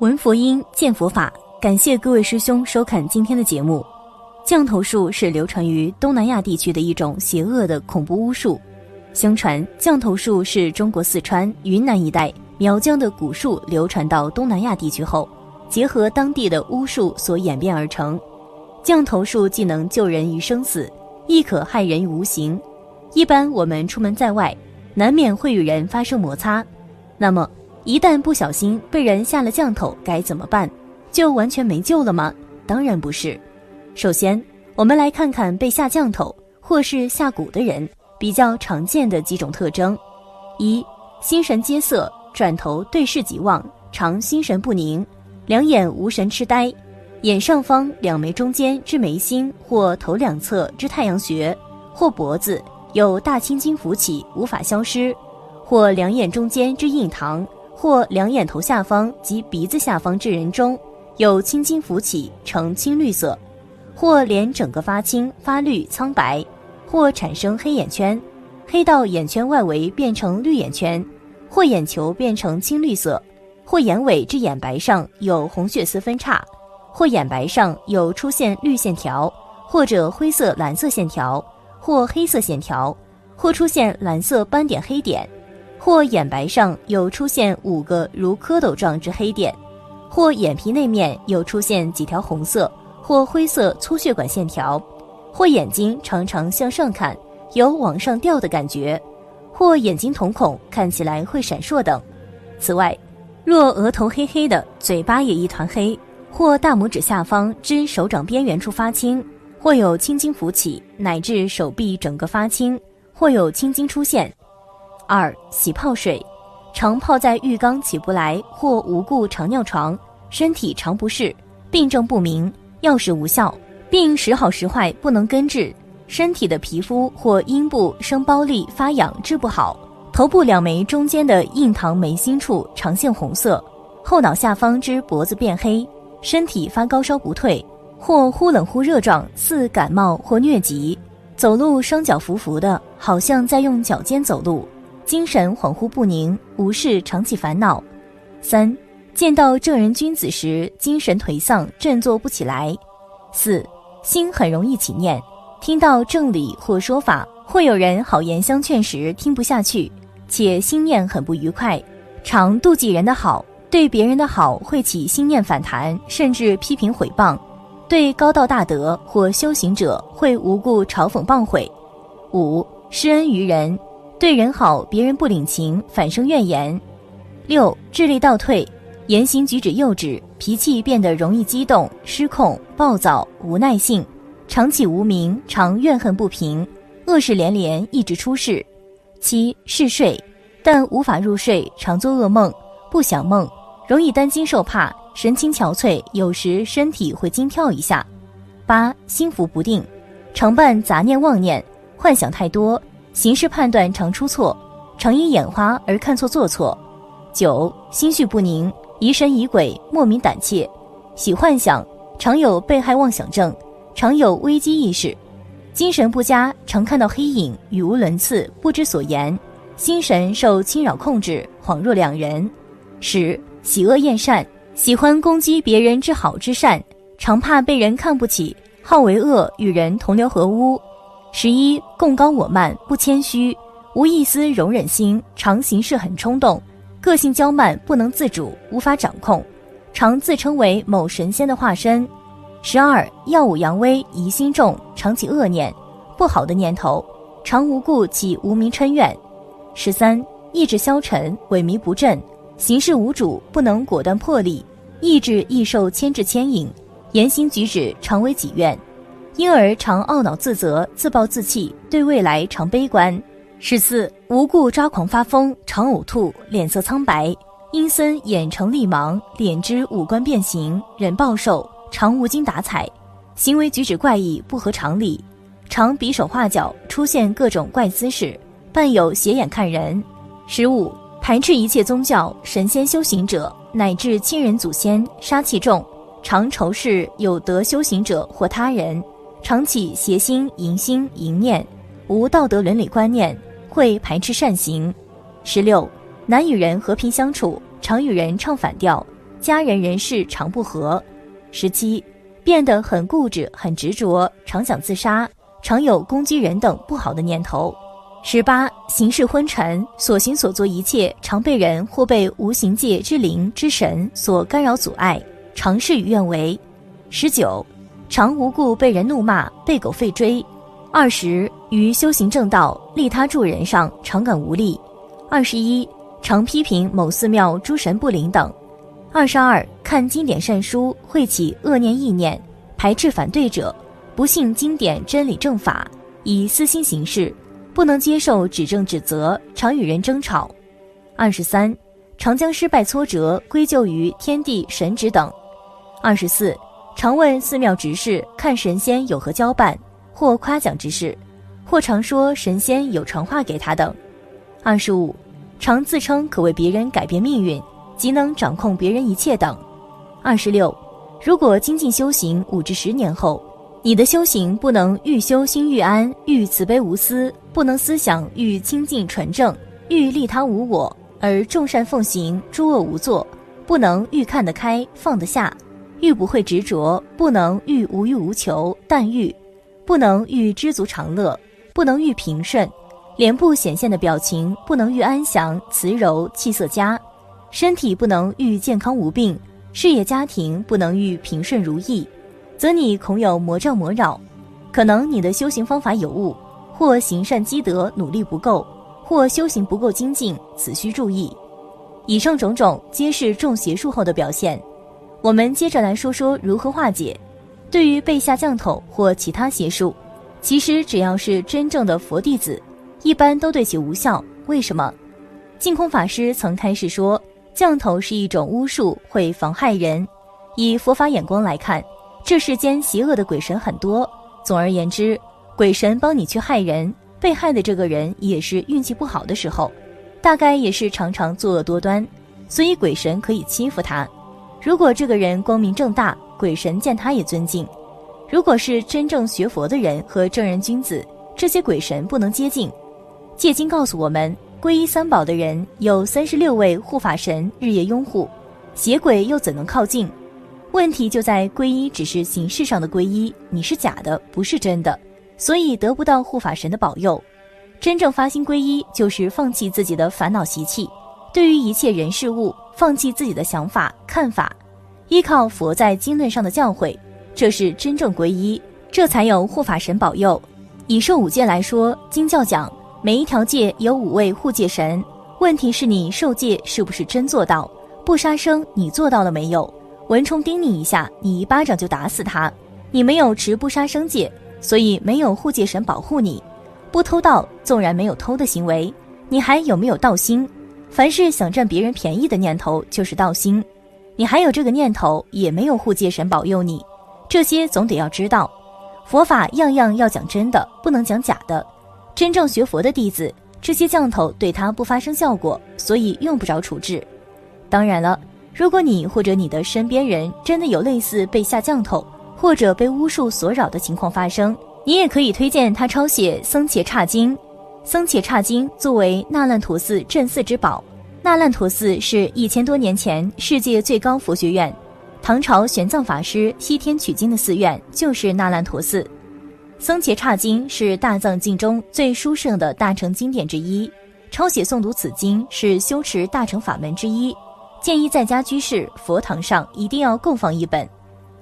闻佛音，见佛法。感谢各位师兄收看今天的节目。降头术是流传于东南亚地区的一种邪恶的恐怖巫术。相传，降头术是中国四川、云南一带苗疆的古术流传到东南亚地区后，结合当地的巫术所演变而成。降头术既能救人于生死，亦可害人于无形。一般我们出门在外，难免会与人发生摩擦，那么一旦不小心被人下了降头，该怎么办？就完全没救了吗？当然不是。首先，我们来看看被下降头或是下蛊的人比较常见的几种特征：一、心神皆色，转头对视即忘，常心神不宁，两眼无神痴呆，眼上方两眉中间之眉心或头两侧之太阳穴或脖子有大青筋浮起，无法消失，或两眼中间之印堂或两眼头下方及鼻子下方之人中。有青筋浮起，呈青绿色，或脸整个发青、发绿、苍白，或产生黑眼圈，黑到眼圈外围变成绿眼圈，或眼球变成青绿色，或眼尾至眼白上有红血丝分叉，或眼白上有出现绿线条，或者灰色、蓝色线条，或黑色线条，或出现蓝色斑点黑点，或眼白上有出现五个如蝌蚪状之黑点。或眼皮内面有出现几条红色或灰色粗血管线条，或眼睛常常向上看，有往上掉的感觉，或眼睛瞳孔看起来会闪烁等。此外，若额头黑黑的，嘴巴也一团黑，或大拇指下方之手掌边缘处发青，或有青筋浮起，乃至手臂整个发青，或有青筋出现。二、洗泡水，常泡在浴缸起不来，或无故常尿床。身体常不适，病症不明，药食无效，病时好时坏，不能根治。身体的皮肤或阴部生包粒发痒，治不好。头部两眉中间的印堂眉心处常现红色，后脑下方之脖子变黑，身体发高烧不退，或忽冷忽热状，似感冒或疟疾。走路双脚浮浮的，好像在用脚尖走路。精神恍惚不宁，无事常起烦恼。三。见到正人君子时，精神颓丧，振作不起来。四，心很容易起念，听到正理或说法，或有人好言相劝时，听不下去，且心念很不愉快，常妒忌人的好，对别人的好会起心念反弹，甚至批评毁谤，对高道大德或修行者会无故嘲讽谤毁。五，施恩于人，对人好，别人不领情，反生怨言。六，智力倒退。言行举止幼稚，脾气变得容易激动、失控、暴躁、无耐性，常起无名，常怨恨不平，恶事连连，一直出事。七嗜睡，但无法入睡，常做噩梦，不想梦，容易担惊受怕，神情憔悴，有时身体会惊跳一下。八心浮不定，常伴杂念妄念，幻想太多，行事判断常出错，常因眼花而看错做错。九心绪不宁。疑神疑鬼，莫名胆怯，喜幻想，常有被害妄想症，常有危机意识，精神不佳，常看到黑影，语无伦次，不知所言，心神受侵扰控制，恍若两人。十喜恶厌善，喜欢攻击别人之好之善，常怕被人看不起，好为恶，与人同流合污。十一共高我慢，不谦虚，无一丝容忍心，常行事很冲动。个性娇慢，不能自主，无法掌控，常自称为某神仙的化身。十二耀武扬威，疑心重，常起恶念，不好的念头，常无故起无名嗔怨。十三意志消沉，萎靡不振，行事无主，不能果断魄力，意志易受牵制牵引，言行举止常为己愿，因而常懊恼自责，自暴自弃，对未来常悲观。十四无故抓狂发疯，常呕吐，脸色苍白，阴森，眼成厉芒，脸之五官变形，人暴瘦，常无精打采，行为举止怪异，不合常理，常比手画脚，出现各种怪姿势，伴有斜眼看人。十五排斥一切宗教、神仙修行者，乃至亲人祖先，杀气重，常仇视有德修行者或他人，常起邪心、淫心、淫念，无道德伦理观念。会排斥善行。十六，难与人和平相处，常与人唱反调，家人人事常不和。十七，变得很固执、很执着，常想自杀，常有攻击人等不好的念头。十八，行事昏沉，所行所做一切常被人或被无形界之灵之神所干扰阻碍，常事与愿违。十九，常无故被人怒骂，被狗吠追。二十，于修行正道、利他助人上常感无力。二十一，常批评某寺庙诸神不灵等。二十二，看经典善书会起恶念意念，排斥反对者，不信经典真理正法，以私心行事。不能接受指正指责，常与人争吵。二十三，常将失败挫折归咎于天地神职等。二十四，常问寺庙执事看神仙有何交办或夸奖之事，或常说神仙有传话给他等。二十五，常自称可为别人改变命运，即能掌控别人一切等。二十六，如果精进修行五至十年后。你的修行不能欲修心欲安，欲慈悲无私，不能思想欲清净纯正，欲利他无我，而众善奉行，诸恶无作；不能欲看得开，放得下，欲不会执着；不能欲无欲无求，但欲；不能欲知足常乐，不能欲平顺；脸部显现的表情不能欲安详慈柔，气色佳；身体不能欲健康无病；事业家庭不能欲平顺如意。则你恐有魔障魔扰，可能你的修行方法有误，或行善积德努力不够，或修行不够精进，此需注意。以上种种皆是中邪术后的表现。我们接着来说说如何化解。对于被下降头或其他邪术，其实只要是真正的佛弟子，一般都对其无效。为什么？净空法师曾开示说，降头是一种巫术，会妨害人。以佛法眼光来看。这世间邪恶的鬼神很多，总而言之，鬼神帮你去害人，被害的这个人也是运气不好的时候，大概也是常常作恶多端，所以鬼神可以欺负他。如果这个人光明正大，鬼神见他也尊敬；如果是真正学佛的人和正人君子，这些鬼神不能接近。戒经告诉我们，皈依三宝的人有三十六位护法神日夜拥护，邪鬼又怎能靠近？问题就在皈依只是形式上的皈依，你是假的，不是真的，所以得不到护法神的保佑。真正发心皈依，就是放弃自己的烦恼习气，对于一切人事物，放弃自己的想法看法，依靠佛在经论上的教诲，这是真正皈依，这才有护法神保佑。以受五戒来说，经教讲每一条戒有五位护戒神，问题是你受戒是不是真做到？不杀生，你做到了没有？蚊虫叮你一下，你一巴掌就打死它。你没有持不杀生戒，所以没有护戒神保护你。不偷盗，纵然没有偷的行为，你还有没有盗心？凡是想占别人便宜的念头，就是盗心。你还有这个念头，也没有护戒神保佑你。这些总得要知道，佛法样样要讲真的，不能讲假的。真正学佛的弟子，这些降头对他不发生效果，所以用不着处置。当然了。如果你或者你的身边人真的有类似被下降头或者被巫术所扰的情况发生，你也可以推荐他抄写《僧伽刹经》。《僧伽刹经》作为那烂陀寺镇寺之宝，那烂陀寺是一千多年前世界最高佛学院，唐朝玄奘法师西天取经的寺院就是那烂陀寺。《僧伽刹经》是大藏经中最殊胜的大乘经典之一，抄写诵读此经是修持大乘法门之一。建议在家居士佛堂上一定要供放一本。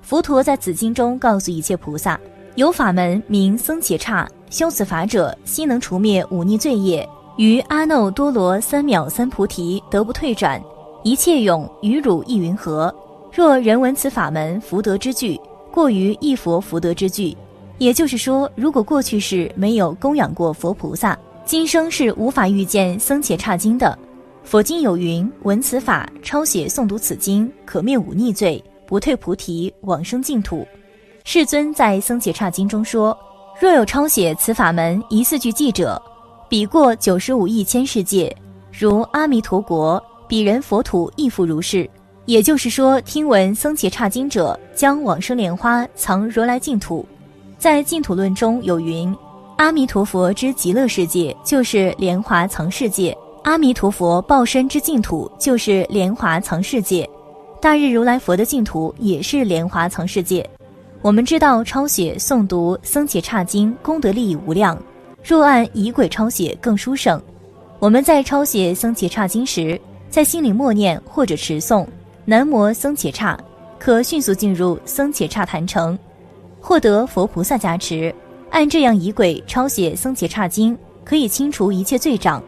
佛陀在此经中告诉一切菩萨，有法门名僧伽刹，修此法者，悉能除灭忤逆罪业，于阿耨多罗三藐三菩提得不退转，一切勇与汝亦云何？若人闻此法门福德之具，过于一佛福德之具。也就是说，如果过去世没有供养过佛菩萨，今生是无法遇见僧伽刹经的。佛经有云：闻此法，抄写诵读此经，可灭忤逆罪，不退菩提，往生净土。世尊在僧伽刹经中说：若有抄写此法门一四句记者，比过九十五亿千世界，如阿弥陀国，彼人佛土亦复如是。也就是说，听闻僧伽刹经者，将往生莲花藏如来净土。在净土论中有云：阿弥陀佛之极乐世界，就是莲华藏世界。阿弥陀佛报身之净土就是莲华藏世界，大日如来佛的净土也是莲华藏世界。我们知道抄写诵读僧伽刹经功德利益无量，若按仪轨抄写更殊胜。我们在抄写僧伽刹经时，在心里默念或者持诵南无僧伽刹，可迅速进入僧伽刹坛城，获得佛菩萨加持。按这样仪轨抄写僧伽刹经，可以清除一切罪障。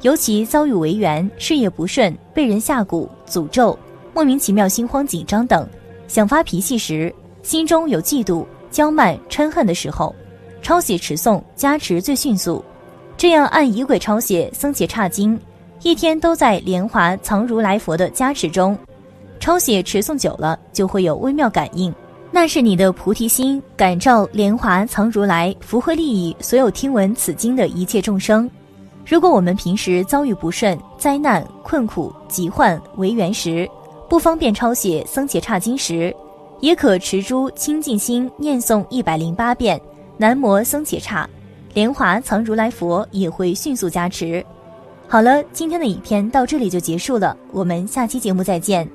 尤其遭遇违缘、事业不顺、被人下蛊、诅咒、莫名其妙心慌紧张等，想发脾气时，心中有嫉妒、骄慢、嗔恨的时候，抄写持诵加持最迅速。这样按仪轨抄写僧伽差经，一天都在莲华藏如来佛的加持中。抄写持诵久了，就会有微妙感应，那是你的菩提心感召莲华藏如来福慧利益所有听闻此经的一切众生。如果我们平时遭遇不顺、灾难、困苦、疾患、违缘时，不方便抄写僧伽差经时，也可持诸清净心念诵一百零八遍南摩僧伽刹，莲华藏如来佛也会迅速加持。好了，今天的影片到这里就结束了，我们下期节目再见。